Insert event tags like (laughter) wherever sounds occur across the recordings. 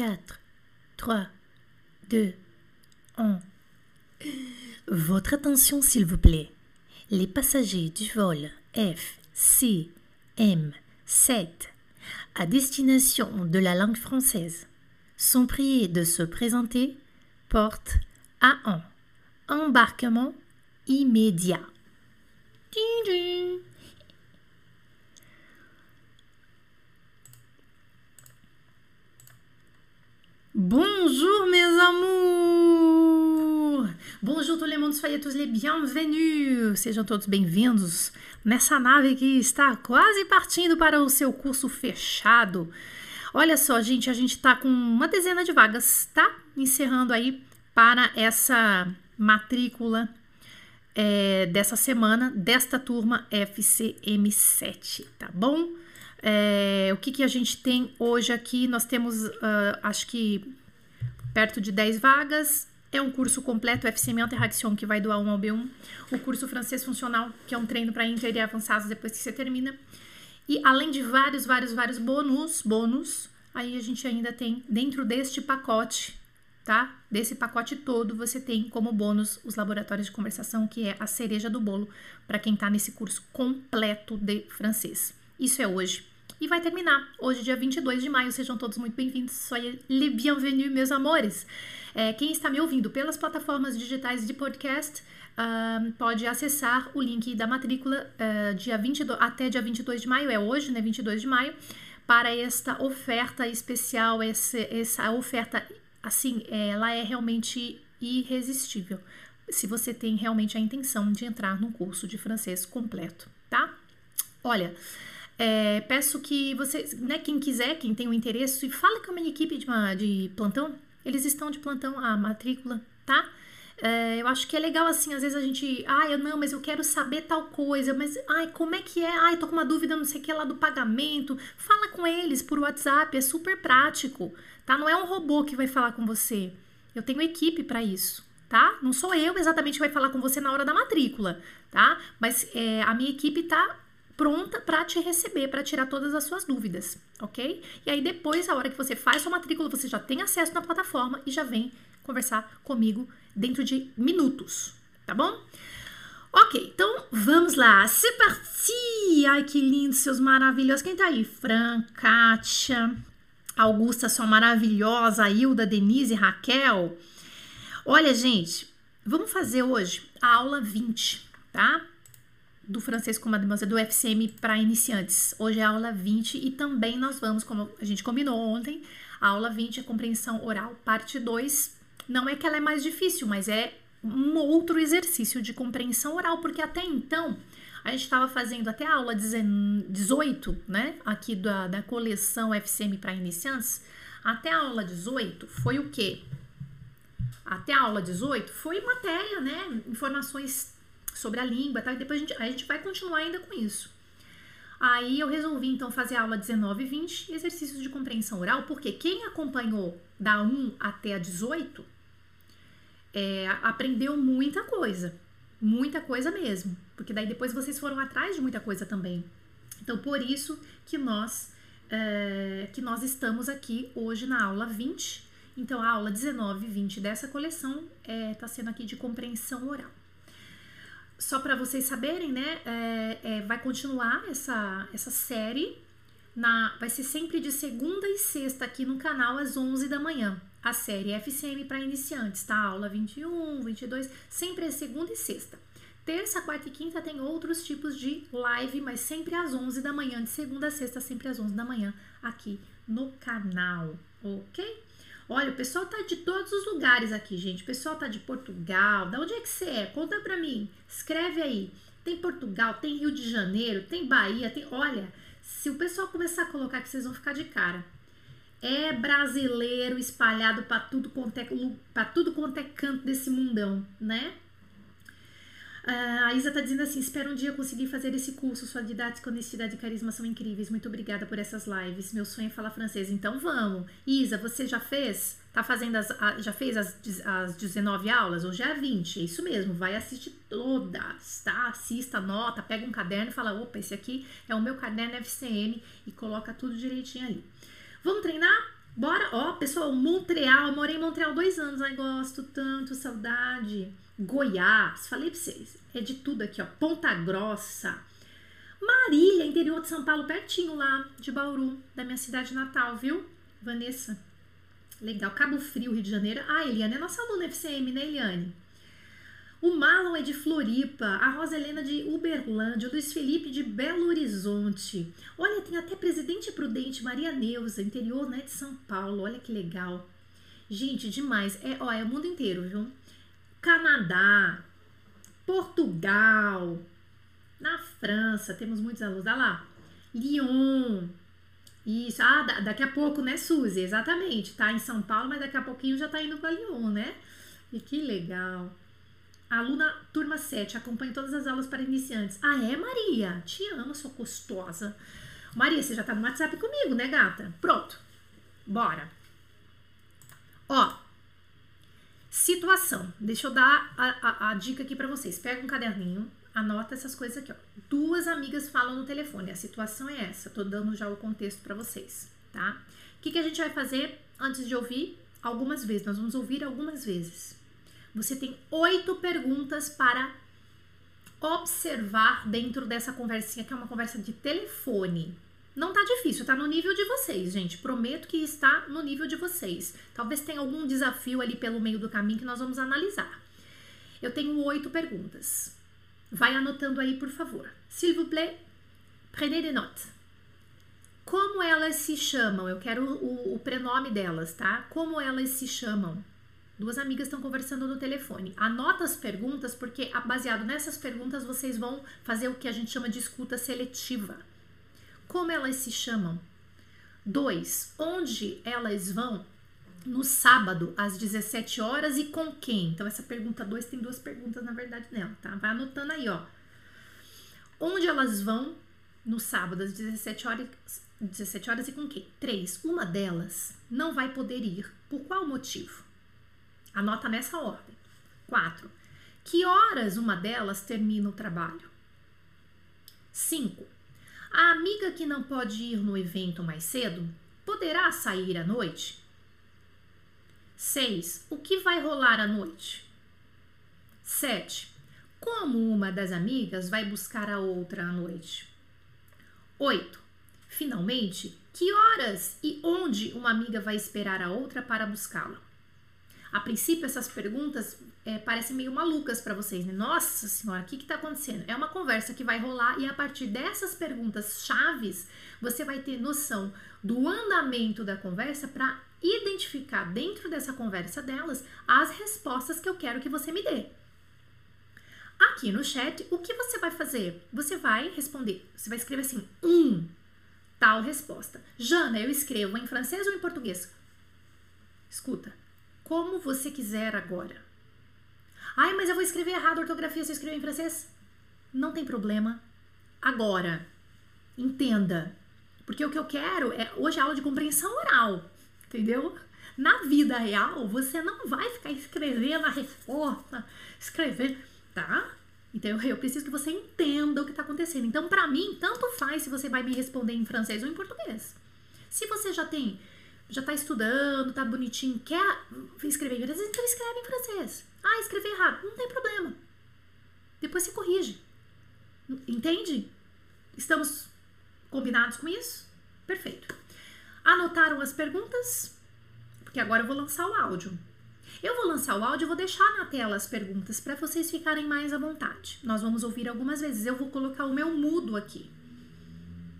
4, 3, 2, 1. Votre attention, s'il vous plaît. Les passagers du vol FCM7 à destination de la langue française sont priés de se présenter porte A1. Embarquement immédiat. Bonjour mes amours! Bonjour tout le monde, soyez tous les bienvenus! Sejam todos bem-vindos nessa nave que está quase partindo para o seu curso fechado. Olha só, gente, a gente tá com uma dezena de vagas, tá? Encerrando aí para essa matrícula é, dessa semana, desta turma FCM7, tá bom? É, o que, que a gente tem hoje aqui? Nós temos, uh, acho que, perto de 10 vagas. É um curso completo, FCM Interaction, que vai do A1 ao B1. O curso francês funcional, que é um treino para inter e avançados depois que você termina. E além de vários, vários, vários bônus, bônus, aí a gente ainda tem dentro deste pacote, tá? Desse pacote todo, você tem como bônus os laboratórios de conversação, que é a cereja do bolo para quem está nesse curso completo de francês. Isso é hoje. E vai terminar hoje, dia 22 de maio. Sejam todos muito bem-vindos. Soyez les bienvenus, meus amores. É, quem está me ouvindo pelas plataformas digitais de podcast uh, pode acessar o link da matrícula uh, dia 22, até dia 22 de maio, é hoje, né? 22 de maio, para esta oferta especial. Essa, essa oferta, assim, ela é realmente irresistível. Se você tem realmente a intenção de entrar num curso de francês completo, tá? Olha. É, peço que você, né, quem quiser, quem tem o um interesse, fale com a minha equipe de, uma, de plantão. Eles estão de plantão, a matrícula, tá? É, eu acho que é legal assim, às vezes a gente, ai, eu não, mas eu quero saber tal coisa, mas ai, como é que é? Ai, tô com uma dúvida, não sei o que lá do pagamento. Fala com eles por WhatsApp, é super prático, tá? Não é um robô que vai falar com você. Eu tenho equipe para isso, tá? Não sou eu exatamente que vai falar com você na hora da matrícula, tá? Mas é, a minha equipe tá pronta para te receber, para tirar todas as suas dúvidas, ok? E aí depois, a hora que você faz sua matrícula, você já tem acesso na plataforma e já vem conversar comigo dentro de minutos, tá bom? Ok, então vamos lá. C'est parti! Ai, que lindo, seus maravilhosos. Quem tá aí? Fran, Kátia, Augusta, sua maravilhosa, Hilda, Denise, Raquel. Olha, gente, vamos fazer hoje a aula 20, tá? Do francês com mademoiselle do FCM para iniciantes. Hoje é a aula 20 e também nós vamos, como a gente combinou ontem, a aula 20 é compreensão oral, parte 2. Não é que ela é mais difícil, mas é um outro exercício de compreensão oral, porque até então a gente estava fazendo até a aula 18, né, aqui da, da coleção FCM para iniciantes, até a aula 18 foi o quê? Até a aula 18 foi matéria, né, informações sobre a língua, tá? E depois a gente, a gente vai continuar ainda com isso. Aí eu resolvi então fazer a aula 19 e 20, exercícios de compreensão oral, porque quem acompanhou da 1 até a 18 é, aprendeu muita coisa, muita coisa mesmo, porque daí depois vocês foram atrás de muita coisa também. Então por isso que nós é, que nós estamos aqui hoje na aula 20. Então a aula 19 e 20 dessa coleção está é, tá sendo aqui de compreensão oral só para vocês saberem, né? É, é, vai continuar essa, essa série. Na, vai ser sempre de segunda e sexta aqui no canal às 11 da manhã. A série FCM para iniciantes, tá? Aula 21, 22, sempre é segunda e sexta. Terça, quarta e quinta tem outros tipos de live, mas sempre às 11 da manhã, de segunda a sexta, sempre às 11 da manhã aqui no canal, ok? Olha, o pessoal tá de todos os lugares aqui, gente. O pessoal tá de Portugal. Da onde é que você é? Conta pra mim. Escreve aí. Tem Portugal, tem Rio de Janeiro, tem Bahia, tem. Olha, se o pessoal começar a colocar aqui, vocês vão ficar de cara. É brasileiro espalhado para tudo é para tudo quanto é canto desse mundão, né? Uh, a Isa tá dizendo assim: espero um dia conseguir fazer esse curso. Sua didática, honestidade e carisma são incríveis. Muito obrigada por essas lives. Meu sonho é falar francês. Então vamos. Isa, você já fez? Tá fazendo as. Já fez as, as 19 aulas? Hoje é a 20. É isso mesmo. Vai assistir todas, tá? Assista, anota, pega um caderno e fala: opa, esse aqui é o meu caderno FCM e coloca tudo direitinho ali. Vamos treinar? Bora, ó, pessoal, Montreal, morei em Montreal dois anos, ai, gosto tanto, saudade. Goiás, falei pra vocês, é de tudo aqui, ó, Ponta Grossa. Marília, interior de São Paulo, pertinho lá de Bauru, da minha cidade natal, viu? Vanessa, legal. Cabo Frio, Rio de Janeiro. Ah, Eliane é nossa aluna FCM, né, Eliane? O Marlon é de Floripa, a Rosa Helena de Uberlândia, o Luiz Felipe de Belo Horizonte. Olha, tem até Presidente Prudente, Maria Neuza, interior né, de São Paulo. Olha que legal. Gente, demais. É, ó, é o mundo inteiro, viu? Canadá, Portugal, na França, temos muitos alunos. Olha lá. Lyon. Isso. Ah, daqui a pouco, né, Suzy? Exatamente. Tá em São Paulo, mas daqui a pouquinho já tá indo para Lyon, né? E que legal. Aluna turma 7, acompanha todas as aulas para iniciantes. Ah, é, Maria? Te amo, sua gostosa. Maria, você já tá no WhatsApp comigo, né, gata? Pronto. Bora. Ó, situação. Deixa eu dar a, a, a dica aqui para vocês. Pega um caderninho, anota essas coisas aqui, ó. Duas amigas falam no telefone. A situação é essa. Tô dando já o contexto para vocês, tá? O que, que a gente vai fazer antes de ouvir? Algumas vezes. Nós vamos ouvir algumas vezes. Você tem oito perguntas para observar dentro dessa conversinha, que é uma conversa de telefone. Não tá difícil, tá no nível de vocês, gente. Prometo que está no nível de vocês. Talvez tenha algum desafio ali pelo meio do caminho que nós vamos analisar. Eu tenho oito perguntas. Vai anotando aí, por favor. S'il vous plaît, prenez des notes. Como elas se chamam? Eu quero o, o prenome delas, tá? Como elas se chamam? Duas amigas estão conversando no telefone. Anota as perguntas, porque baseado nessas perguntas vocês vão fazer o que a gente chama de escuta seletiva. Como elas se chamam? Dois, onde elas vão no sábado, às 17 horas e com quem? Então, essa pergunta 2 tem duas perguntas, na verdade, nela, tá? Vai anotando aí, ó. Onde elas vão no sábado, às 17 horas, 17 horas e com quem? Três, uma delas não vai poder ir. Por qual motivo? Anota nessa ordem. 4. Que horas uma delas termina o trabalho? 5. A amiga que não pode ir no evento mais cedo poderá sair à noite? 6. O que vai rolar à noite? 7. Como uma das amigas vai buscar a outra à noite? 8. Finalmente, que horas e onde uma amiga vai esperar a outra para buscá-la? A princípio, essas perguntas é, parecem meio malucas para vocês, né? Nossa senhora, o que está acontecendo? É uma conversa que vai rolar e a partir dessas perguntas chaves, você vai ter noção do andamento da conversa para identificar dentro dessa conversa delas as respostas que eu quero que você me dê. Aqui no chat, o que você vai fazer? Você vai responder, você vai escrever assim, um, tal resposta. Jana, eu escrevo em francês ou em português? Escuta, como você quiser agora. Ai, mas eu vou escrever errado a ortografia se eu escrever em francês? Não tem problema. Agora, entenda. Porque o que eu quero é hoje é aula de compreensão oral, entendeu? Na vida real, você não vai ficar escrevendo a resposta, escrever, tá? Então eu preciso que você entenda o que está acontecendo. Então, para mim, tanto faz se você vai me responder em francês ou em português. Se você já tem já tá estudando, tá bonitinho, quer escrever em francês, então escreve em francês. Ah, escrevi errado. Não tem problema. Depois você corrige. Entende? Estamos combinados com isso? Perfeito. Anotaram as perguntas? Porque agora eu vou lançar o áudio. Eu vou lançar o áudio e vou deixar na tela as perguntas para vocês ficarem mais à vontade. Nós vamos ouvir algumas vezes. Eu vou colocar o meu mudo aqui.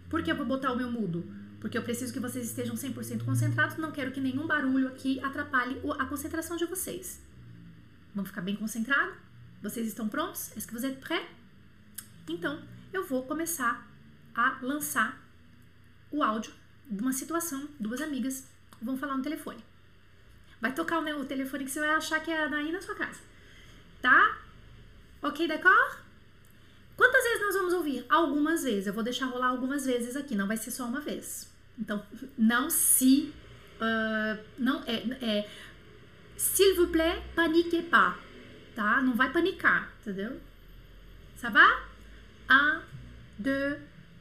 Por que eu vou botar o meu mudo? Porque eu preciso que vocês estejam 100% concentrados, não quero que nenhum barulho aqui atrapalhe a concentração de vocês. Vamos ficar bem concentrados? Vocês estão prontos? Est-ce que vous êtes prêts? Então, eu vou começar a lançar o áudio de uma situação, duas amigas vão falar no telefone. Vai tocar o meu telefone que você vai achar que é daí na sua casa. Tá? Ok, d'accord? Quantas vezes nós vamos ouvir? Algumas vezes. Eu vou deixar rolar algumas vezes aqui, não vai ser só uma vez. Então, não se. Uh, não é, é S'il vous plaît, paniquez pas. Tá? Não vai panicar, entendeu? Ça va? Un, deux,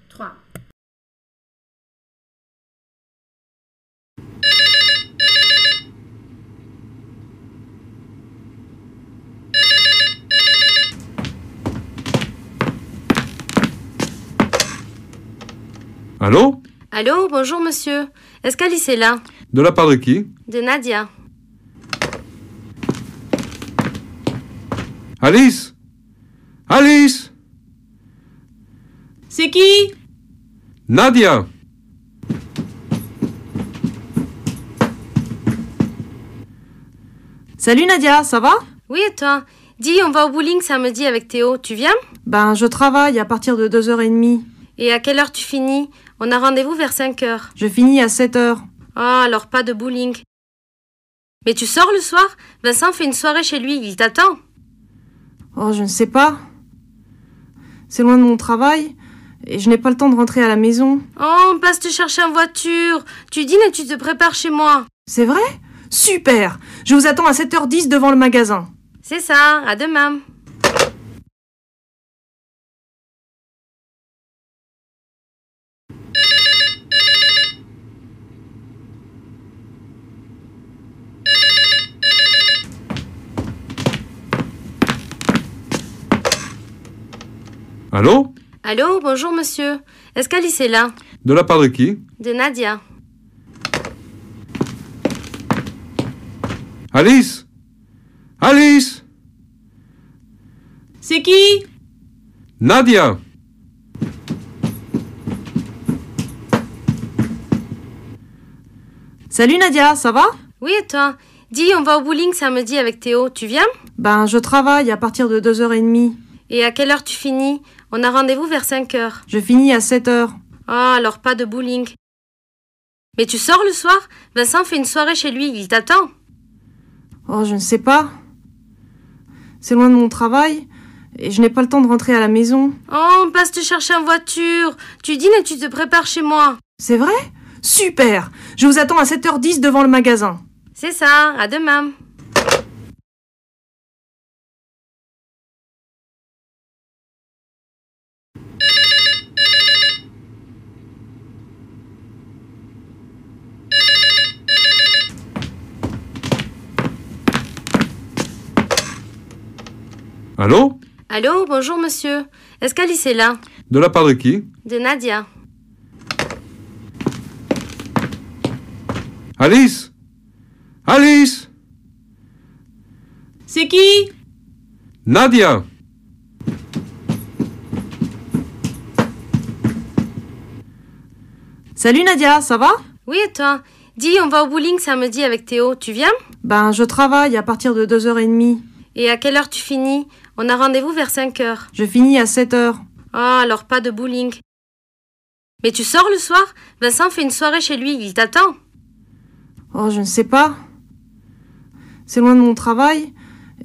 trois. Allô? Allô, bonjour monsieur. Est-ce qu'Alice est là? De la part de qui? De Nadia. Alice? Alice? C'est qui? Nadia. Salut Nadia, ça va? Oui et toi? Dis, on va au bowling samedi avec Théo. Tu viens? Ben, je travaille à partir de 2h30. Et à quelle heure tu finis? On a rendez-vous vers 5 heures. Je finis à 7h. Ah, alors pas de bowling. Mais tu sors le soir? Vincent fait une soirée chez lui, il t'attend. Oh, je ne sais pas. C'est loin de mon travail et je n'ai pas le temps de rentrer à la maison. Oh, on passe te chercher en voiture. Tu dînes et tu te prépares chez moi. C'est vrai? Super Je vous attends à 7h10 devant le magasin. C'est ça, à demain. Allô Allô, bonjour monsieur. Est-ce qu'Alice est là De la part de qui De Nadia. Alice Alice C'est qui Nadia Salut Nadia, ça va Oui et toi Dis, on va au bowling samedi avec Théo. Tu viens Ben, je travaille à partir de 2h30. Et à quelle heure tu finis On a rendez-vous vers 5 heures. Je finis à 7h. Ah, alors pas de bowling. Mais tu sors le soir? Vincent fait une soirée chez lui, il t'attend. Oh, je ne sais pas. C'est loin de mon travail et je n'ai pas le temps de rentrer à la maison. Oh, on passe te chercher en voiture. Tu dînes et tu te prépares chez moi. C'est vrai? Super Je vous attends à 7h10 devant le magasin. C'est ça, à demain. Allô Allô, bonjour monsieur. Est-ce qu'Alice est là De la part de qui De Nadia. Alice Alice C'est qui Nadia Salut Nadia, ça va Oui et toi Dis, on va au bowling samedi avec Théo. Tu viens Ben, je travaille à partir de 2h30. Et à quelle heure tu finis On a rendez-vous vers 5 heures. Je finis à 7h. Ah, alors pas de bowling. Mais tu sors le soir? Vincent fait une soirée chez lui, il t'attend. Oh, je ne sais pas. C'est loin de mon travail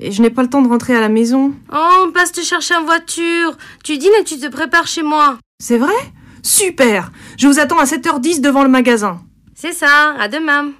et je n'ai pas le temps de rentrer à la maison. Oh, on passe te chercher en voiture. Tu dînes et tu te prépares chez moi. C'est vrai? Super Je vous attends à 7h10 devant le magasin. C'est ça, à demain.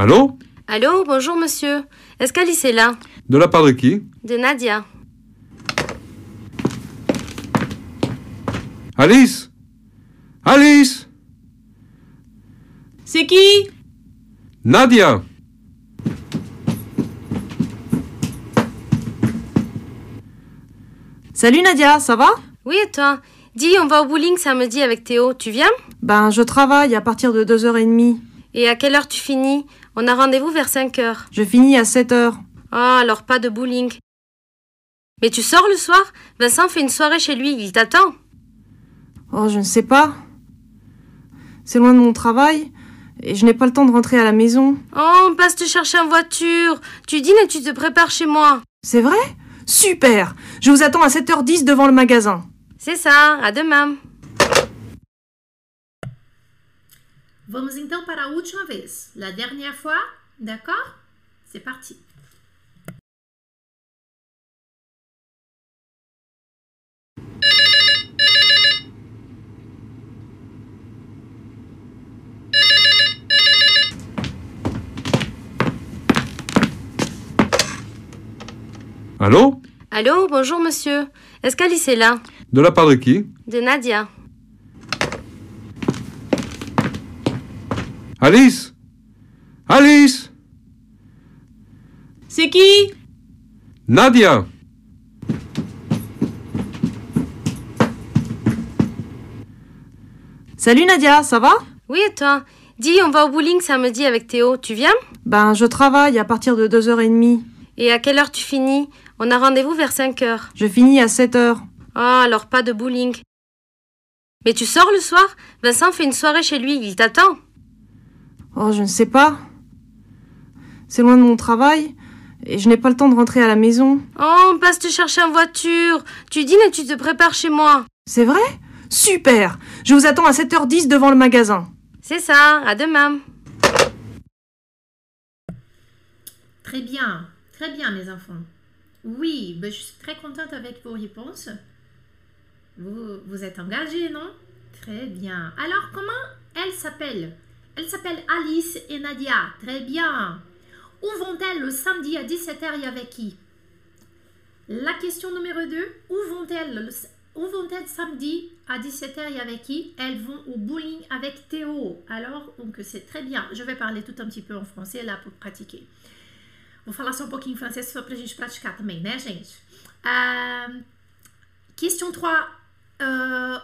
Allô Allô, bonjour monsieur. Est-ce qu'Alice est là? De la part de qui? De Nadia. Alice? Alice? C'est qui? Nadia. Salut Nadia, ça va? Oui et toi? Dis, on va au bowling samedi avec Théo. Tu viens? Ben, je travaille à partir de 2h30. Et à quelle heure tu finis? On a rendez-vous vers 5 heures. Je finis à 7h. Ah, alors pas de bowling. Mais tu sors le soir? Vincent fait une soirée chez lui, il t'attend. Oh, je ne sais pas. C'est loin de mon travail et je n'ai pas le temps de rentrer à la maison. Oh, on passe te chercher en voiture. Tu dînes et tu te prépares chez moi. C'est vrai? Super Je vous attends à 7h10 devant le magasin. C'est ça, à demain. Vamos então para a última vez. La dernière fois, d'accord? C'est parti. Allô? Allô, bonjour monsieur. Est-ce qu'Alice est là? De la part de qui? De Nadia. Alice? Alice? C'est qui? Nadia Salut Nadia, ça va? Oui, et toi? Dis, on va au bowling samedi avec Théo. Tu viens? Ben, je travaille à partir de 2h30. Et à quelle heure tu finis? On a rendez-vous vers 5 heures. Je finis à 7h. Ah, alors pas de bowling. Mais tu sors le soir? Vincent fait une soirée chez lui, il t'attend. Oh, je ne sais pas. C'est loin de mon travail et je n'ai pas le temps de rentrer à la maison. Oh, on passe te chercher en voiture. Tu dînes et tu te prépares chez moi. C'est vrai? Super Je vous attends à 7h10 devant le magasin. C'est ça, à demain. Très bien, très bien, mes enfants. Oui, ben, je suis très contente avec vos réponses. Vous, vous êtes engagés, non? Très bien. Alors, comment elles s'appellent Elles s'appellent Alice et Nadia. Très bien. Où vont-elles le samedi à 17h et avec qui? La question numéro 2. Où vont-elles le, où vont-elles samedi à 17h et avec qui? Elles vont au bowling avec Théo. Alors, donc c'est très bien. Je vais parler tout un petit peu en français là pour pratiquer. Vou falar só um pouquinho em francês só pra gente praticar também, né, gente? Question 3. Euh,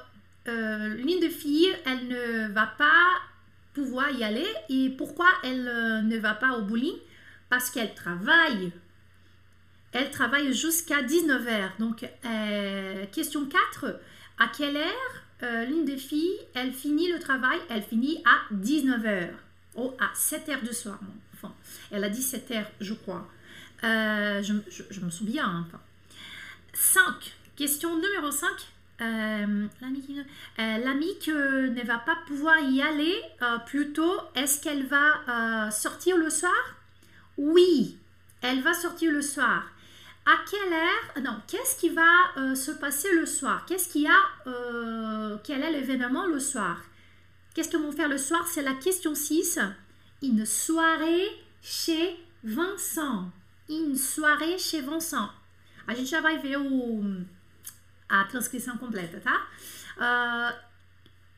euh, L'une de filles, elle ne va pas pouvoir y aller. Et pourquoi elle euh, ne va pas au bowling? Parce qu'elle travaille. Elle travaille jusqu'à 19h. Donc, euh, question 4. À quelle heure euh, l'une des filles, elle finit le travail? Elle finit à 19h. Oh, à 7h du soir, mon enfant. Elle a dit 7h, je crois. Je me souviens. hein, Enfin. 5. Question numéro 5. Euh, L'ami euh, ne va pas pouvoir y aller, euh, plutôt, est-ce qu'elle va euh, sortir le soir? Oui, elle va sortir le soir. À quelle heure Non, qu'est-ce qui va se passer le soir? Qu'est-ce qu'il y a Quel est l'événement le soir? Qu'est-ce que vont faire le soir? C'est la question 6. Une soirée chez Vincent. Une soirée chez Vincent. A gente ver o, a transcrição complète, tá? Euh,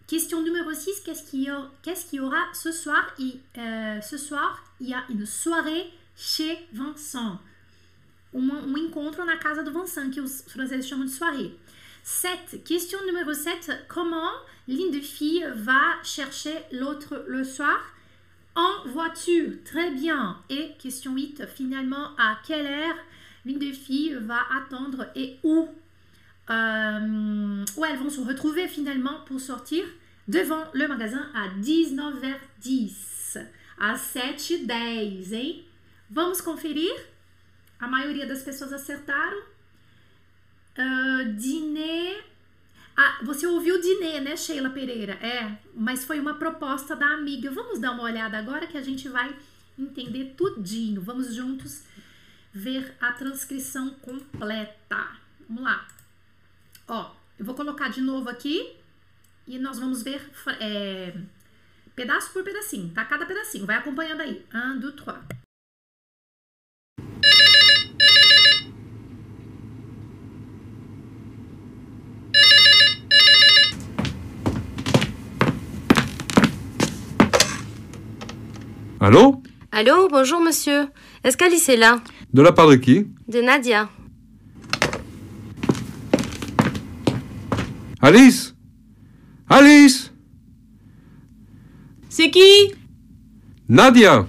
question numéro 6. Qu'est-ce qu'il y, qu'il y aura ce soir? Et, euh, Ce soir, il y a une soirée chez Vincent. Um, um encontro na casa do Vincent, que os franceses chamam de soirée. 7. Question numéro 7. Comment l'une des filles va chercher l'autre le soir? En voiture. Très bien. Et question 8. Finalement, à quelle heure l'une des filles va attendre et où? Euh, Où elles vont se retrouver finalement pour sortir devant le magasin à 19h10. Às 7h10, hein? Vamos conferir? A maioria das pessoas acertaram. Dîner. Ah, você ouviu dîner, né, Sheila Pereira? É, mas foi uma proposta da amiga. Vamos dar uma olhada agora que a gente vai entender tudinho. Vamos juntos ver a transcrição completa. Vamos lá. Ó, eu vou colocar de novo aqui e nós vamos ver fra- é, pedaço por pedacinho, tá? Cada pedacinho. Vai acompanhando aí. Un, deux, trois. Allô Allô, bonjour monsieur. Est-ce qu'Alice est là De la part de qui De Nadia. Alice? Alice? C'est qui? Nadia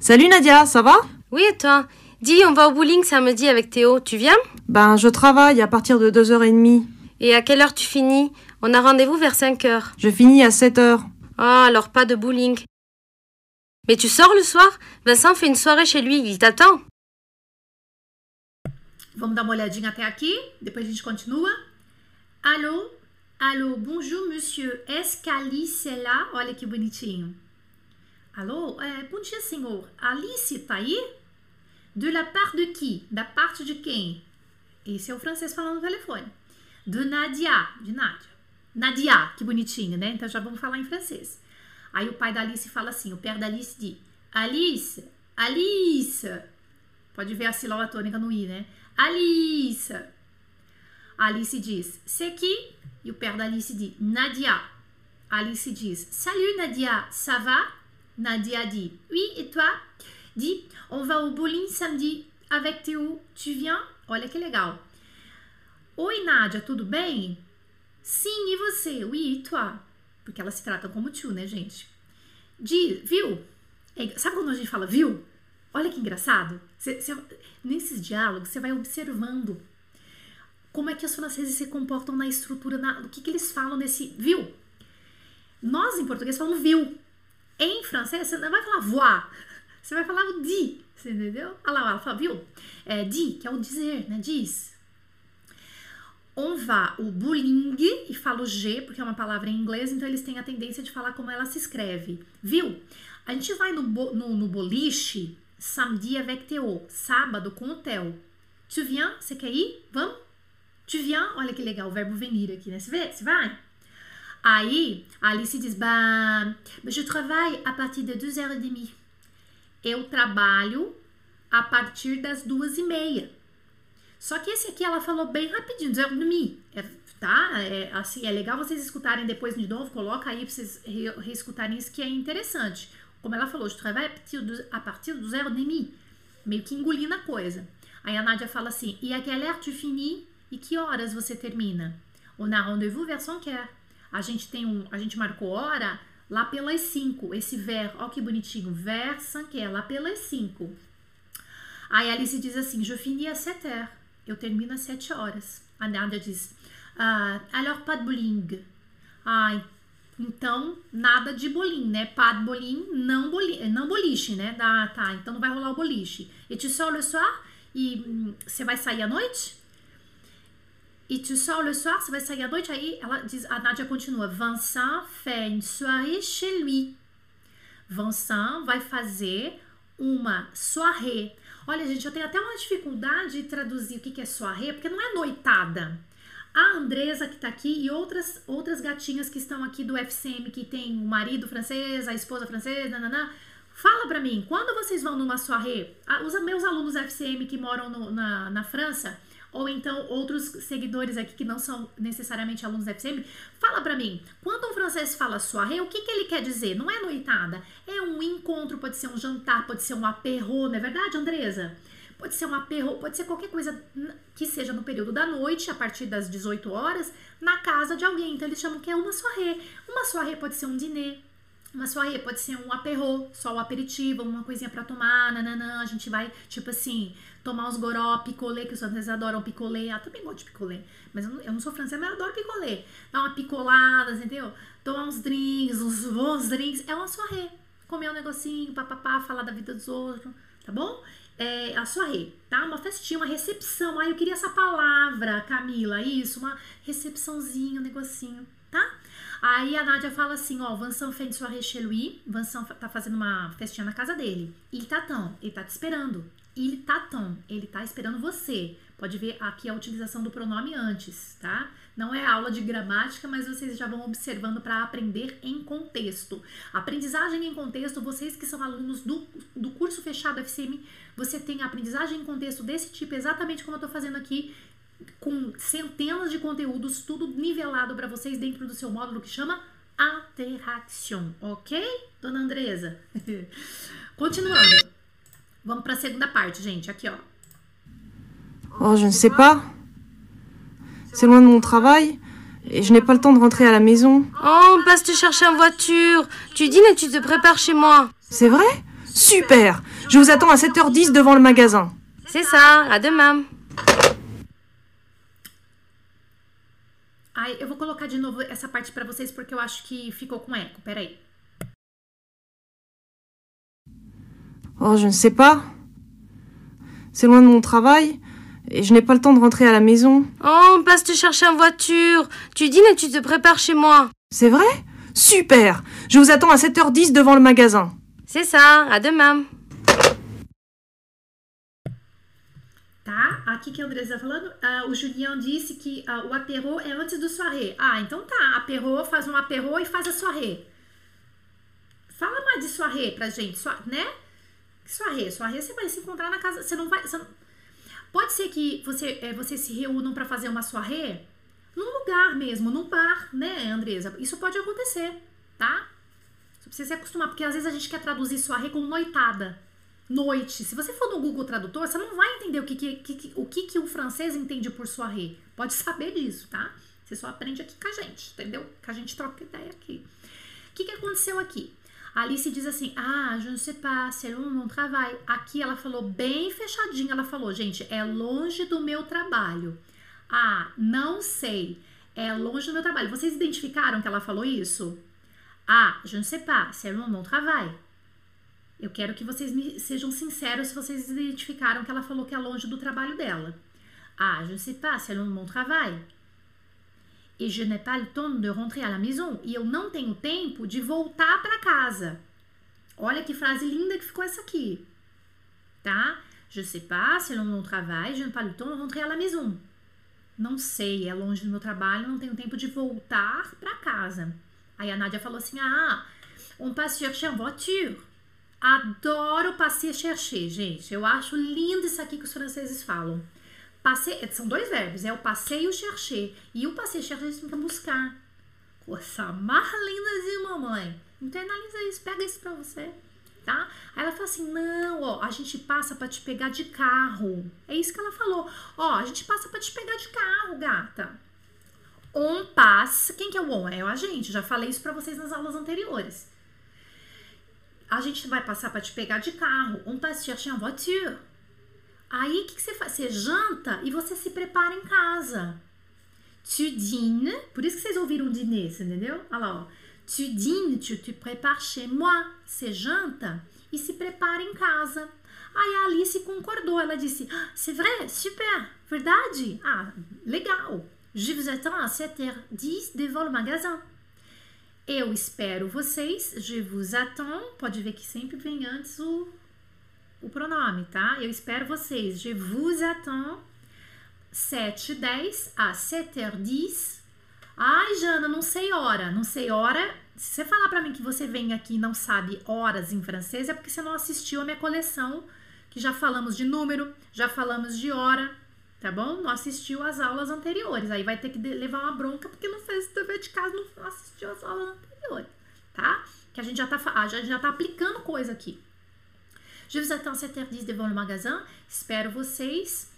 Salut Nadia, ça va? Oui, et toi? Dis, on va au bowling samedi avec Théo. Tu viens? Ben, je travaille à partir de 2h30. Et à quelle heure tu finis? On a rendez-vous vers 5 heures. Je finis à 7h. Ah, alors pas de bowling. Mais tu sors le soir? Vincent fait une soirée chez lui, il t'attend. Vamos dar uma olhadinha até aqui, depois a gente continua. Alô? Alô, bonjour, monsieur. Est-ce qu'Alice é lá? Olha que bonitinho. Alô? É, bom dia, senhor. Alice tá aí? De la part de qui? Da parte de quem? Esse é o francês falando no telefone. De Nadia, de Nadia. Nadia, que bonitinho, né? Então já vamos falar em francês. Aí o pai da Alice fala assim, o pé da Alice diz, Alice, Alice. Pode ver a sílaba tônica no i, né? Alice. Alice diz, c'est qui? E o père da Alice diz, Nadia. Alice diz, salut Nadia, ça va? Nadia dit, oui, et toi? Dit, on va au bowling samedi avec Théo, tu viens? Olha que legal. Oi, Nádia, tudo bem? Sim, e você? Oui, e toi? Porque elas se tratam como tio, né, gente? Diz, viu? É, sabe quando a gente fala, viu? Olha que engraçado. Cê, cê, nesses diálogos, você vai observando como é que os franceses se comportam na estrutura, na, o que, que eles falam nesse viu. Nós, em português, falamos viu. Em francês, você não vai falar voir, você vai falar o di, você entendeu? Olha lá, ela fala, viu? É, di, que é o dizer, né? Diz. On va, o bowling, e fala o G, porque é uma palavra em inglês, então eles têm a tendência de falar como ela se escreve. Viu? A gente vai no, no, no boliche, samedi avec Théo, sábado com o Theo. Tu viens? Você quer ir? Vamos? Tu viens? Olha que legal, o verbo venir aqui, né? Você vê? Você vai? Aí, a Alice diz, bah, je travaille à partir de 2h30. Eu trabalho a partir das duas e meia. Só que esse aqui ela falou bem rapidinho, 2h30. É, tá? É, assim, é legal vocês escutarem depois de novo, coloca aí pra vocês re reescutarem isso que é interessante. Como ela falou, a partir do, a partir do 2h30. Meio que engolindo a coisa. Aí a Nádia fala assim, e a quelle heure tu? E que horas você termina? On a rendez-vous vers 5 heures. A gente tem um, a gente marcou hora lá pelas 5. Esse ver, ó que bonitinho, vers 5 heures, lá pelas 5. Aí a Alice diz assim, je finis à 7 heures. Eu termino às 7 horas. A Nádia diz, ah, alors pas de bowling. Ai, então nada de bolim, né? Pas de bolim, não, boli, não boliche, né? Ah, tá, então não vai rolar o boliche. E tu sors le soir? E hum, você vai sair à noite? E tu sors le soir, você vai sair à noite? Aí ela diz, a Nádia continua. Vincent fait une soirée chez lui. Vincent vai fazer uma soirée. Olha, gente, eu tenho até uma dificuldade de traduzir o que é soirée, porque não é noitada. A Andresa que tá aqui e outras outras gatinhas que estão aqui do FCM, que tem o marido francês, a esposa francesa, nananã. Fala pra mim, quando vocês vão numa soirée, os meus alunos FCM que moram no, na, na França, ou então outros seguidores aqui que não são necessariamente alunos da FCM, fala para mim, quando um francês fala soirée, o que, que ele quer dizer? Não é noitada, é um encontro, pode ser um jantar, pode ser um apéro, não é verdade, Andresa? Pode ser um apéro, pode ser qualquer coisa que seja no período da noite, a partir das 18 horas, na casa de alguém. Então eles chamam que é uma soirée. Uma soirée pode ser um diner, uma soirée pode ser um apéro, só o aperitivo, uma coisinha para tomar, nananã, a gente vai, tipo assim, tomar os goró, picolé, que os franceses adoram picolé. Ah, também gosto de picolé, mas eu não, eu não sou francesa, mas eu adoro picolé. Dar uma picolada, entendeu? Tomar uns drinks, uns bons drinks, é uma soirée. Comer um negocinho, papapá, falar da vida dos outros, tá bom? É a soirée, tá? Uma festinha, uma recepção. Ah, eu queria essa palavra, Camila, isso, uma recepçãozinha, um negocinho, tá? Aí a Nádia fala assim, ó, fait une soirée chez lui, Vincent tá fazendo uma festinha na casa dele. Il t'attend, ele tá te esperando. Il t'attend, ele tá esperando você. Pode ver aqui a utilização do pronome antes, tá? Não é aula de gramática, mas vocês já vão observando para aprender em contexto. Aprendizagem em contexto, vocês que são alunos do, do curso fechado FCM, você tem aprendizagem em contexto desse tipo, exatamente como eu tô fazendo aqui, com centenas de conteúdos, tudo nivelado para vocês dentro do seu módulo que chama Interaction, ok? Dona Andresa? (laughs) Continuando. Vamos para a segunda parte, gente. Aqui, ó. Oh, je ne sais pas. C'est loin de mon travail. Et je n'ai pas le temps de rentrer à la maison. Oh, on passe te chercher en voiture. Tu dînes et tu te prépares chez moi. C'est vrai? Super Je vous attends à 7h10 devant le magasin. C'est ça, à demain. Ai, eu vou colocar de novo essa parte para vocês porque eu acho que ficou com eco. Peraí. Oh, je ne sais pas. C'est loin de mon travail. Et je n'ai pas le temps de rentrer à la maison. Oh, on passe te chercher en voiture. Tu dînes et tu te prépares chez moi. C'est vrai? Super Je vous attends à 7h10 devant le magasin. C'est ça, à demain. Tá? Aqui que a Andressa tá falando, uh, o Julião disse que uh, o apéro é antes do soirée. Ah, então tá. Apéro, faz um apéro e faz a soirée. Fala falar de soirée pra gente, né? Soirée, soirée você vai se encontrar na casa, você não vai... Você não... Pode ser que você, é, você se reúnam para fazer uma soirée num lugar mesmo, num bar, né, Andresa? Isso pode acontecer, tá? Você precisa se acostumar, porque às vezes a gente quer traduzir soirée como noitada. Noite. Se você for no Google Tradutor, você não vai entender o que, que, que, o que, que francês entende por soirée. Pode (laughs) saber disso, tá? Você só aprende aqui com a gente, entendeu? Que a gente troca ideia aqui. O que, que aconteceu aqui? Alice diz assim: Ah, je ne sais pas, c'est loin mon travail. Aqui ela falou bem fechadinho. Ela falou, gente, é longe do meu trabalho. Ah, não sei. É longe do meu trabalho. Vocês identificaram que ela falou isso? Ah, je ne sais pas, c'est loin mon travail. Eu quero que vocês me sejam sinceros se vocês identificaram que ela falou que é longe do trabalho dela. Ah, je ne sais pas, c'est loin mon travail. Et je n'ai pas le temps de rentrer à la maison. E eu não tenho tempo de voltar para casa. Olha que frase linda que ficou essa aqui. Tá? Je sais pas, c'est loin mon travail, je n'ai pas le temps de rentrer à la maison. Não sei, é longe do meu trabalho, não tenho tempo de voltar para casa. Aí a Nádia falou assim: Ah, on passe chercher en voiture. Adoro passer chercher, gente. Eu acho lindo isso aqui que os franceses falam. Passe... São dois verbos, é o passeio e o chercher. E o passeio chercher significa buscar. Coisa mais linda de mamãe. Internaliza isso, pega isso pra você, tá? Aí ela fala assim: não, ó, a gente passa para te pegar de carro. É isso que ela falou. Ó, a gente passa para te pegar de carro, gata. On passe. Quem que é o on? É a gente. Já falei isso para vocês nas aulas anteriores. A gente vai passar para te pegar de carro. On passe chercher en voiture. Aí o que, que, você faz? Você janta e você se prepara em casa. Tu dînes, por isso que vocês ouviram dîner, você entendeu? Olha lá, ó. Tu dînes, tu te prépares chez moi. Você janta e se prepara em casa. Aí a Alice concordou, ela disse: ah, C'est vrai, super, verdade? Ah, legal. Je vous attends à 7h10 devant le magasin. Eu espero vocês, je vous attends. Pode ver que sempre vem antes o o pronome, tá? Eu espero vocês. Je vous attends. 7 10 a 7h10. Ai, Jana, não sei hora. Não sei hora. Se você falar para mim que você vem aqui e não sabe horas em francês, é porque você não assistiu a minha coleção, que já falamos de número, já falamos de hora, tá bom? Não assistiu as aulas anteriores. Aí vai ter que levar uma bronca porque não fez o dever de casa, não assistiu as aulas anteriores, tá? Que a gente já tá, a gente já tá aplicando coisa aqui. Je vous attends 7h10 devant le magasin. Espero vocês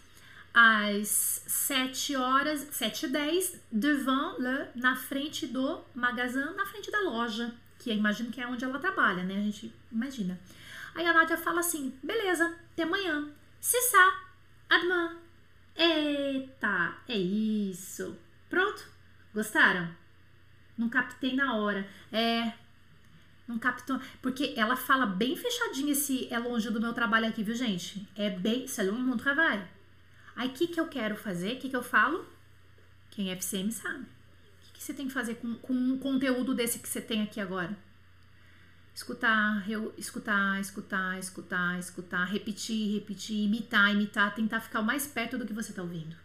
às 7 horas, 7h10, devant le, na frente do magasin, na frente da loja, que eu imagino que é onde ela trabalha, né? A gente imagina. Aí a Nádia fala assim: beleza, até amanhã. À demain. Eita, é isso. Pronto? Gostaram? Não captei na hora. É, não captou. Porque ela fala bem fechadinho esse é longe do meu trabalho aqui, viu, gente? É bem. C'est loin mon travail. Aí o que, que eu quero fazer? O que, que eu falo? Quem é FCM sabe. O que, que você tem que fazer com, com um conteúdo desse que você tem aqui agora? Escutar, eu, escutar, escutar, escutar, escutar, repetir, repetir, imitar, imitar, tentar ficar o mais perto do que você tá ouvindo.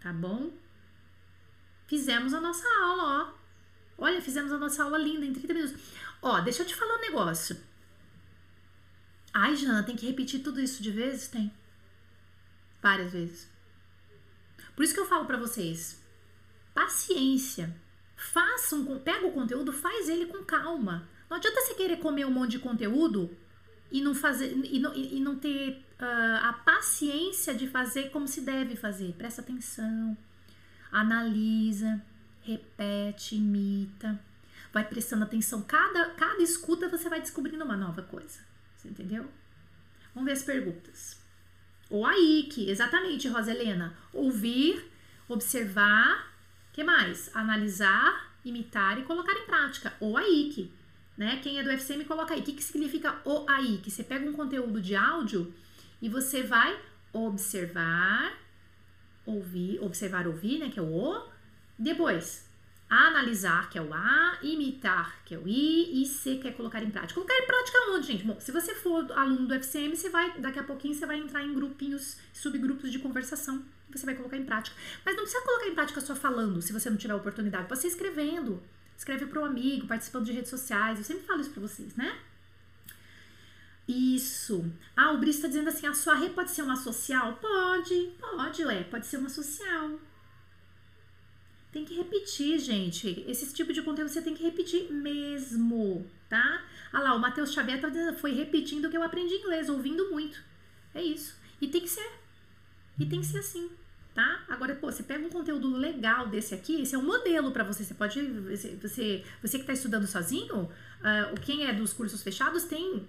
Tá bom? Fizemos a nossa aula, ó. Olha, fizemos a nossa aula linda em 30 minutos. Ó, deixa eu te falar um negócio. Ai, Jana, tem que repetir tudo isso de vezes? Tem. Várias vezes. Por isso que eu falo para vocês, paciência. Façam, pega o conteúdo, faz ele com calma. Não adianta você querer comer um monte de conteúdo e não fazer e não, e não ter uh, a paciência de fazer como se deve fazer. Presta atenção, analisa, repete, imita vai prestando atenção. Cada, cada escuta você vai descobrindo uma nova coisa. Você entendeu? Vamos ver as perguntas. O AIC, exatamente, Rosa Helena. Ouvir, observar, que mais? Analisar, imitar e colocar em prática. O AIC. Né? Quem é do FCM coloca aí. O que, que significa o AIC? Você pega um conteúdo de áudio e você vai observar, ouvir, observar, ouvir, né? Que é o O. Depois, analisar, que é o A, imitar, que é o I, e C, que é colocar em prática. Colocar em prática onde, gente? Bom, se você for aluno do FCM, você vai, daqui a pouquinho você vai entrar em grupinhos, subgrupos de conversação, você vai colocar em prática. Mas não precisa colocar em prática só falando, se você não tiver oportunidade, pode ser escrevendo. Escreve para um amigo, participando de redes sociais, eu sempre falo isso para vocês, né? Isso. Ah, o Brice está dizendo assim: a sua rede pode ser uma social? Pode, pode, ué, pode ser uma social. Tem que repetir, gente. Esse tipo de conteúdo você tem que repetir mesmo, tá? Ah lá, o Matheus Xavier tá foi repetindo o que eu aprendi inglês, ouvindo muito. É isso. E tem que ser. E tem que ser assim, tá? Agora, pô, você pega um conteúdo legal desse aqui, esse é um modelo para você. Você pode. Você, você, você que está estudando sozinho, uh, quem é dos cursos fechados tem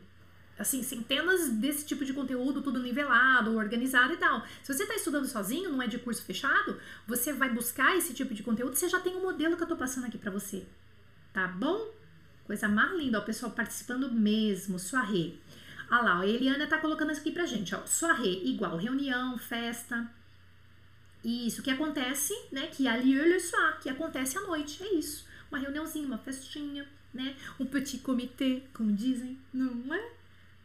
assim, centenas desse tipo de conteúdo, tudo nivelado, organizado e tal. Se você está estudando sozinho, não é de curso fechado, você vai buscar esse tipo de conteúdo, você já tem o um modelo que eu estou passando aqui para você. Tá bom? Coisa mais linda, ó, o pessoal participando mesmo, soirée. Ah lá, a Eliana tá colocando isso aqui pra gente, ó. Soirée igual reunião, festa. Isso que acontece, né? Que a lieu le soir, que acontece à noite. É isso. Uma reuniãozinha, uma festinha, né? Um petit comité, como dizem, não é?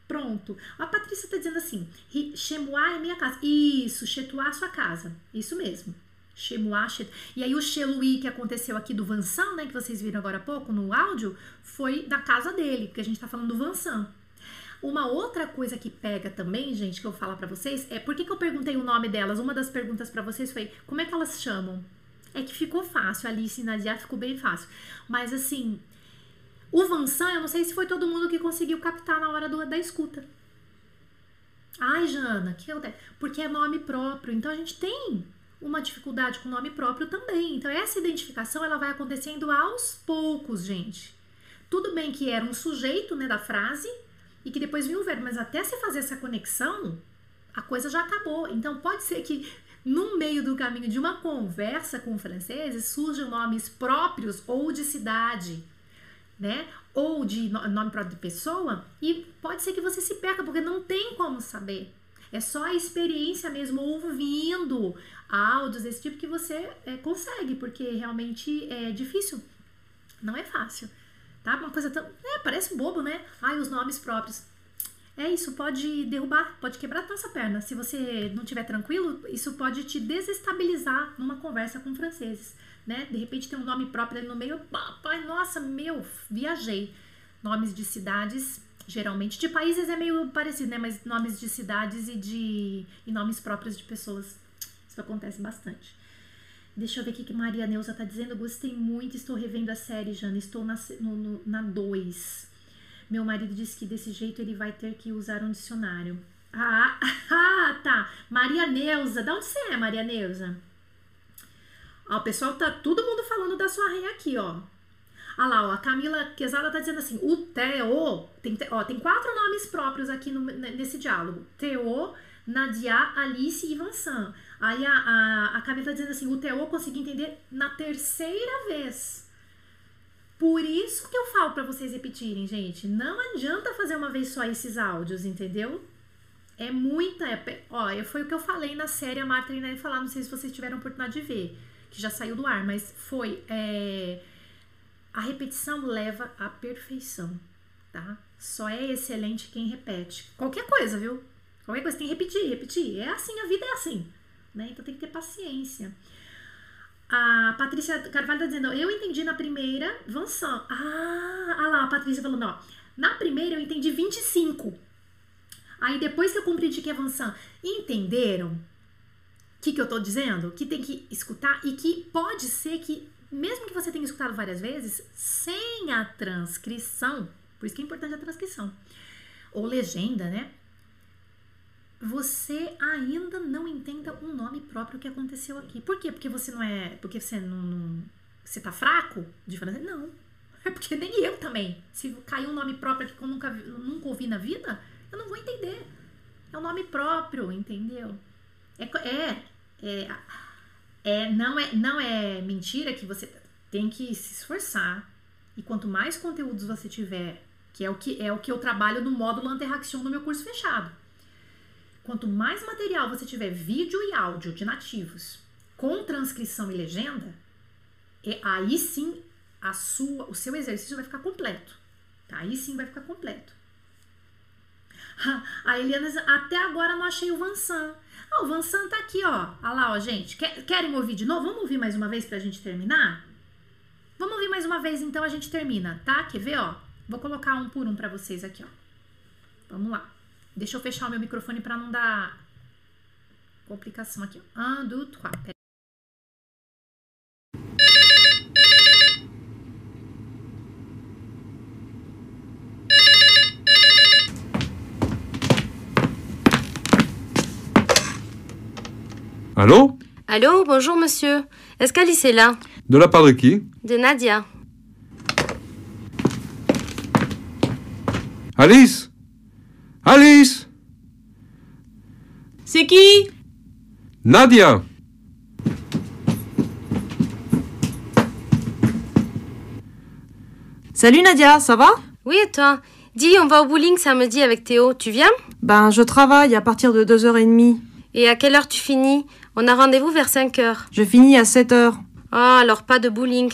Pronto. A Patrícia tá dizendo assim: Chemois é minha casa. Isso, Chetuá é sua casa. Isso mesmo. Chemois, Chet... E aí o Chelui que aconteceu aqui do Vansan, né, que vocês viram agora há pouco no áudio, foi da casa dele, porque a gente tá falando do Vansan. Uma outra coisa que pega também, gente, que eu falar para vocês, é por que, que eu perguntei o nome delas? Uma das perguntas para vocês foi como é que elas chamam? É que ficou fácil, Alice e Nadia ficou bem fácil. Mas assim, o Vansan, eu não sei se foi todo mundo que conseguiu captar na hora do, da escuta. Ai, Jana, que eu porque é nome próprio. Então a gente tem uma dificuldade com nome próprio também. Então essa identificação ela vai acontecendo aos poucos, gente. Tudo bem que era um sujeito, né, da frase e que depois vinha o verbo, mas até se fazer essa conexão, a coisa já acabou. Então pode ser que no meio do caminho de uma conversa com franceses surjam nomes próprios ou de cidade né? Ou de nome próprio de pessoa, e pode ser que você se perca, porque não tem como saber. É só a experiência mesmo, ouvindo áudios desse tipo, que você é, consegue, porque realmente é difícil. Não é fácil. Tá? Uma coisa tão. É, parece bobo, né? Ai, os nomes próprios. É isso, pode derrubar, pode quebrar a nossa perna. Se você não estiver tranquilo, isso pode te desestabilizar numa conversa com franceses né? De repente tem um nome próprio ali no meio, papai, nossa, meu, viajei. Nomes de cidades, geralmente, de países é meio parecido, né? Mas nomes de cidades e de e nomes próprios de pessoas. Isso acontece bastante. Deixa eu ver o que Maria Neuza tá dizendo. Gostei muito, estou revendo a série, Jana. Estou na 2. No, na dois. Meu marido disse que desse jeito ele vai ter que usar um dicionário. Ah, (laughs) ah, tá. Maria Neuza. Da onde você é, Maria Neuza? Ó, o pessoal tá todo mundo falando da sua rei aqui, ó. Ah lá, ó, a Camila Quesada tá dizendo assim, o Theo, tem, ó, tem quatro nomes próprios aqui no, nesse diálogo. Theo, Nadia, Alice e Vincent. Aí a, a, a Camila tá dizendo assim, o Theo eu consegui entender na terceira vez. Por isso que eu falo para vocês repetirem, gente. Não adianta fazer uma vez só esses áudios, entendeu? É muita. É, ó, foi o que eu falei na série, a Marta e falar, não sei se vocês tiveram oportunidade de ver que já saiu do ar, mas foi. É, a repetição leva à perfeição, tá? Só é excelente quem repete. Qualquer coisa, viu? Qualquer coisa tem que repetir, repetir. É assim, a vida é assim, né? Então tem que ter paciência. A Patrícia Carvalho tá dizendo, eu entendi na primeira, Vansan. Ah, ah lá, a Patrícia falando. Na primeira eu entendi 25. Aí depois que eu compreendi que é Vansan, entenderam? O que, que eu estou dizendo? Que tem que escutar e que pode ser que, mesmo que você tenha escutado várias vezes, sem a transcrição, por isso que é importante a transcrição, ou legenda, né? Você ainda não entenda um nome próprio que aconteceu aqui. Por quê? Porque você não é. Porque você não. não você tá fraco de francês? Não. (laughs) É porque nem eu também. Se cair um nome próprio que eu nunca, nunca ouvi na vida, eu não vou entender. É um nome próprio, entendeu? É, é, é, é, não, é, não é mentira que você tem que se esforçar. E quanto mais conteúdos você tiver, que é o que, é o que eu trabalho no módulo Interaction no meu curso fechado. Quanto mais material você tiver, vídeo e áudio de nativos, com transcrição e legenda, é, aí sim a sua, o seu exercício vai ficar completo. Tá? Aí sim vai ficar completo. (laughs) A Eliana até agora não achei o Vansan. Ah, o Vansan tá aqui, ó. Olha lá, ó, gente. Querem ouvir de novo? Vamos ouvir mais uma vez pra gente terminar? Vamos ouvir mais uma vez, então a gente termina, tá? Quer ver, ó? Vou colocar um por um pra vocês aqui, ó. Vamos lá. Deixa eu fechar o meu microfone para não dar complicação aqui. Un, deux, trois. Allô Allô, bonjour monsieur. Est-ce qu'Alice est là De la part de qui De Nadia. Alice Alice C'est qui Nadia Salut Nadia, ça va Oui, et toi Dis, on va au bowling samedi avec Théo. Tu viens Ben, je travaille à partir de 2h30. Et à quelle heure tu finis On a rendez-vous vers 5 heures. Je finis à 7h. Ah, alors pas de bowling.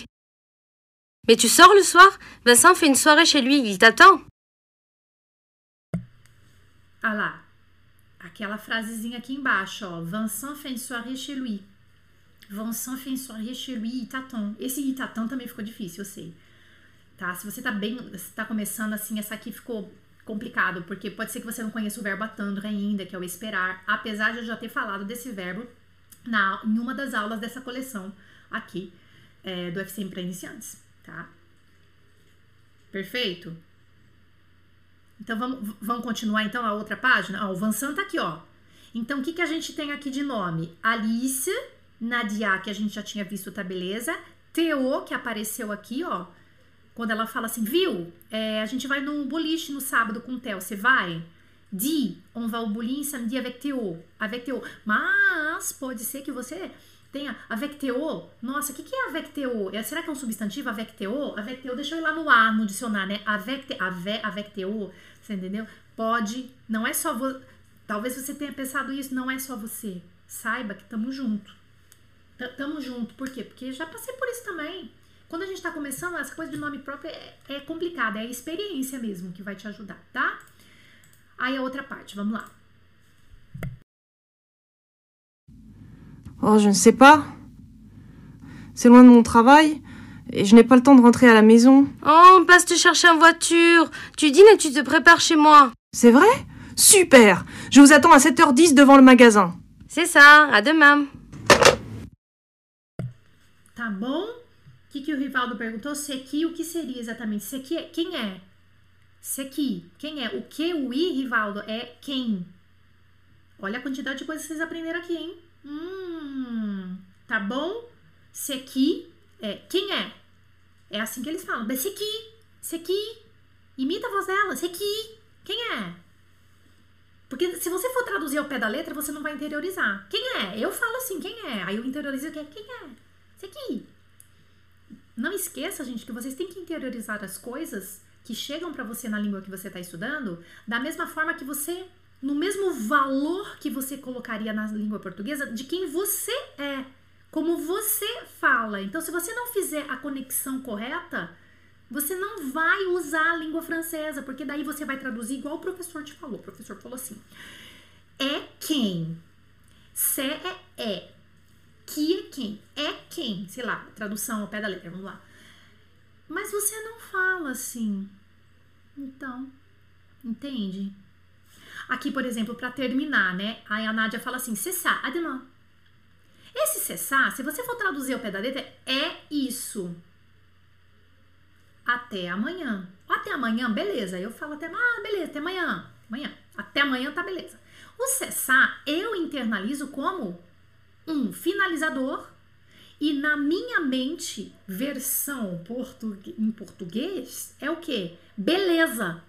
Mais tu sors le soir Vincent fait une soirée chez lui, il t'attend. Ah lá. Aquela frasezinha aqui embaixo, ó. Vincent fait une soirée chez lui. Vincent fait une soirée chez lui, Itaton. Esse Itaton também ficou difícil, eu sei. Tá? Se você tá bem, se tá começando assim, essa aqui ficou complicado, porque pode ser que você não conheça o verbo attendre ainda, que é o esperar, apesar de eu já ter falado desse verbo na, em uma das aulas dessa coleção aqui é, do FCM para iniciantes, tá? Perfeito? Então vamos, vamos continuar então a outra página? Ó, o Vansan tá aqui, ó. Então o que, que a gente tem aqui de nome? Alice, Nadia, que a gente já tinha visto, tá beleza? Theo, que apareceu aqui, ó. Quando ela fala assim, viu? É, a gente vai num boliche no sábado com o Theo, você vai? Di, on va au boliche samedi avec Theo. Avec Theo. Mas pode ser que você tenha avec Theo. Nossa, o que, que é avec Theo? É, será que é um substantivo avec Theo? Avec Theo, deixa eu ir lá no A, no dicionário, né? Avec, te, avec, avec Theo. Você entendeu? Pode, não é só você. Talvez você tenha pensado isso, não é só você. Saiba que tamo junto. T- Tamo junto. Por quê? Porque já passei por isso também. Quando a gente tá começando, essa coisa de nome próprio é, é complicada. É a experiência mesmo que vai te ajudar, tá? Aí a outra parte, vamos lá. Oh, je ne sais pas. C'est loin de mon travail et je n'ai pas le temps de rentrer à la maison. Oh, on passe te chercher en voiture. Tu dînes et tu te prépares chez moi. C'est vrai? Super Je vous attends à 7h10 devant le magasin. C'est ça, à demain. Tá bom? O que, que o Rivaldo perguntou? Sequi, o que seria exatamente? Sequi é quem é? Sequi, quem é? O que, o i, Rivaldo, é quem? Olha a quantidade de coisas que vocês aprenderam aqui, hein? Hum, tá bom? Sequi é quem é? É assim que eles falam. Sequi, sequi. Imita a voz dela. Sequi, quem é? Porque se você for traduzir ao pé da letra, você não vai interiorizar. Quem é? Eu falo assim, quem é? Aí eu interiorizo que é quem é? Aqui. Não esqueça, gente, que vocês têm que interiorizar as coisas que chegam para você na língua que você está estudando, da mesma forma que você, no mesmo valor que você colocaria na língua portuguesa, de quem você é, como você fala. Então, se você não fizer a conexão correta, você não vai usar a língua francesa, porque daí você vai traduzir igual o professor te falou. O professor falou assim: é quem, se é é, que é quem, é quem, sei lá, tradução ao pé da letra, vamos lá. Mas você não fala assim. Então, entende? Aqui, por exemplo, para terminar, né? Aí a Nádia fala assim: cessar, ademã. Esse cessar, se você for traduzir ao pé da letra, é isso. Até amanhã. Até amanhã, beleza. Eu falo até, ah, beleza, até amanhã. Amanhã. Até amanhã tá beleza. O cessar eu internalizo como um finalizador e na minha mente, versão portugue- em português é o que? Beleza.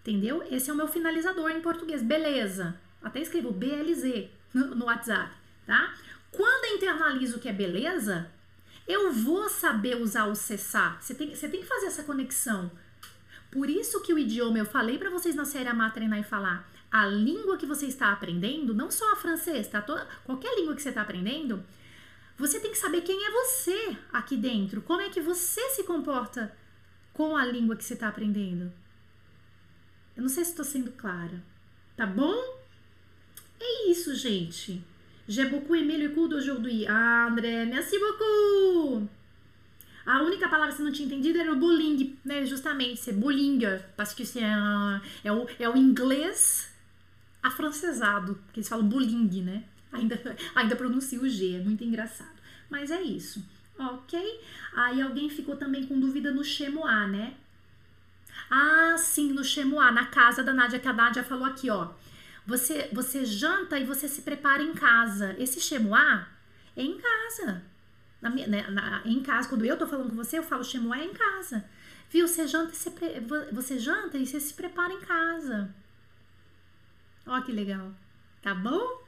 Entendeu? Esse é o meu finalizador em português. Beleza. Até escrevo BLZ no, no WhatsApp, tá? Quando eu internalizo que é beleza, eu vou saber usar o cessar. Você tem, você tem que fazer essa conexão. Por isso que o idioma, eu falei para vocês na série Amar, Treinar e Falar, a língua que você está aprendendo, não só a francês, tá? Toda, qualquer língua que você está aprendendo, você tem que saber quem é você aqui dentro. Como é que você se comporta com a língua que você está aprendendo. Eu não sei se estou sendo clara. Tá bom? É isso, gente. J'ai beaucoup aimé le cours d'aujourd'hui. Ah, André, merci beaucoup. A única palavra que você não tinha entendido era o bullying, né? Justamente, c'est bullinger, parce que c'est un, é, o, é o inglês afrancesado, que eles falam bullying, né? Ainda, (laughs) ainda pronuncia o G, é muito engraçado. Mas é isso, ok? Aí alguém ficou também com dúvida no chemoá, né? Ah, sim, no chemoá, na casa da Nádia, que a Nádia falou aqui, ó. Você, você janta e você se prepara em casa. Esse chemoá é em casa. Na, né, na, em casa, quando eu tô falando com você, eu falo chemoá é em casa. Viu? Você janta, e você janta e você se prepara em casa. Ó que legal. Tá bom?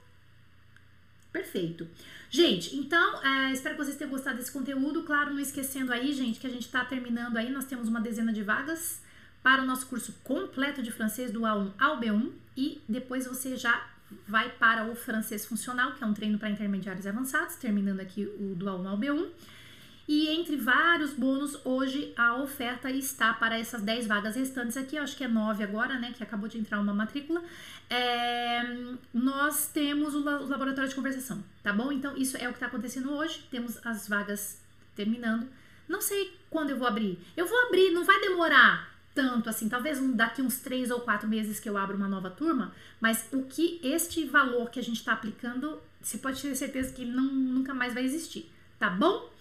Perfeito. Gente, então, é, espero que vocês tenham gostado desse conteúdo. Claro, não esquecendo aí, gente, que a gente tá terminando aí, nós temos uma dezena de vagas para o nosso curso completo de francês do A1 ao B1 e depois você já vai para o francês funcional, que é um treino para intermediários avançados, terminando aqui o do A1 ao B1. E entre vários bônus, hoje a oferta está para essas 10 vagas restantes aqui, acho que é 9 agora, né? Que acabou de entrar uma matrícula. É, nós temos o, laboratório de conversação, tá bom? Então, isso é o que está acontecendo hoje. Temos as vagas terminando. Não sei quando eu vou abrir. Eu vou abrir, não vai demorar tanto assim, talvez daqui uns três ou quatro meses que eu abro uma nova turma, mas o que este valor que a gente está aplicando, você pode ter certeza que ele não, nunca mais vai existir, tá bom?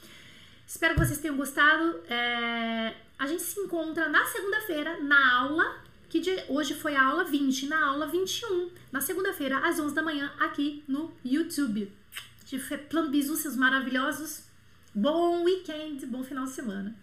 Espero que vocês tenham gostado. É, a gente se encontra na segunda-feira, na aula, que de, hoje foi a aula 20, na aula 21, na segunda-feira, às 11 da manhã, aqui no YouTube. De bisous, seus maravilhosos. Bom weekend, bom final de semana.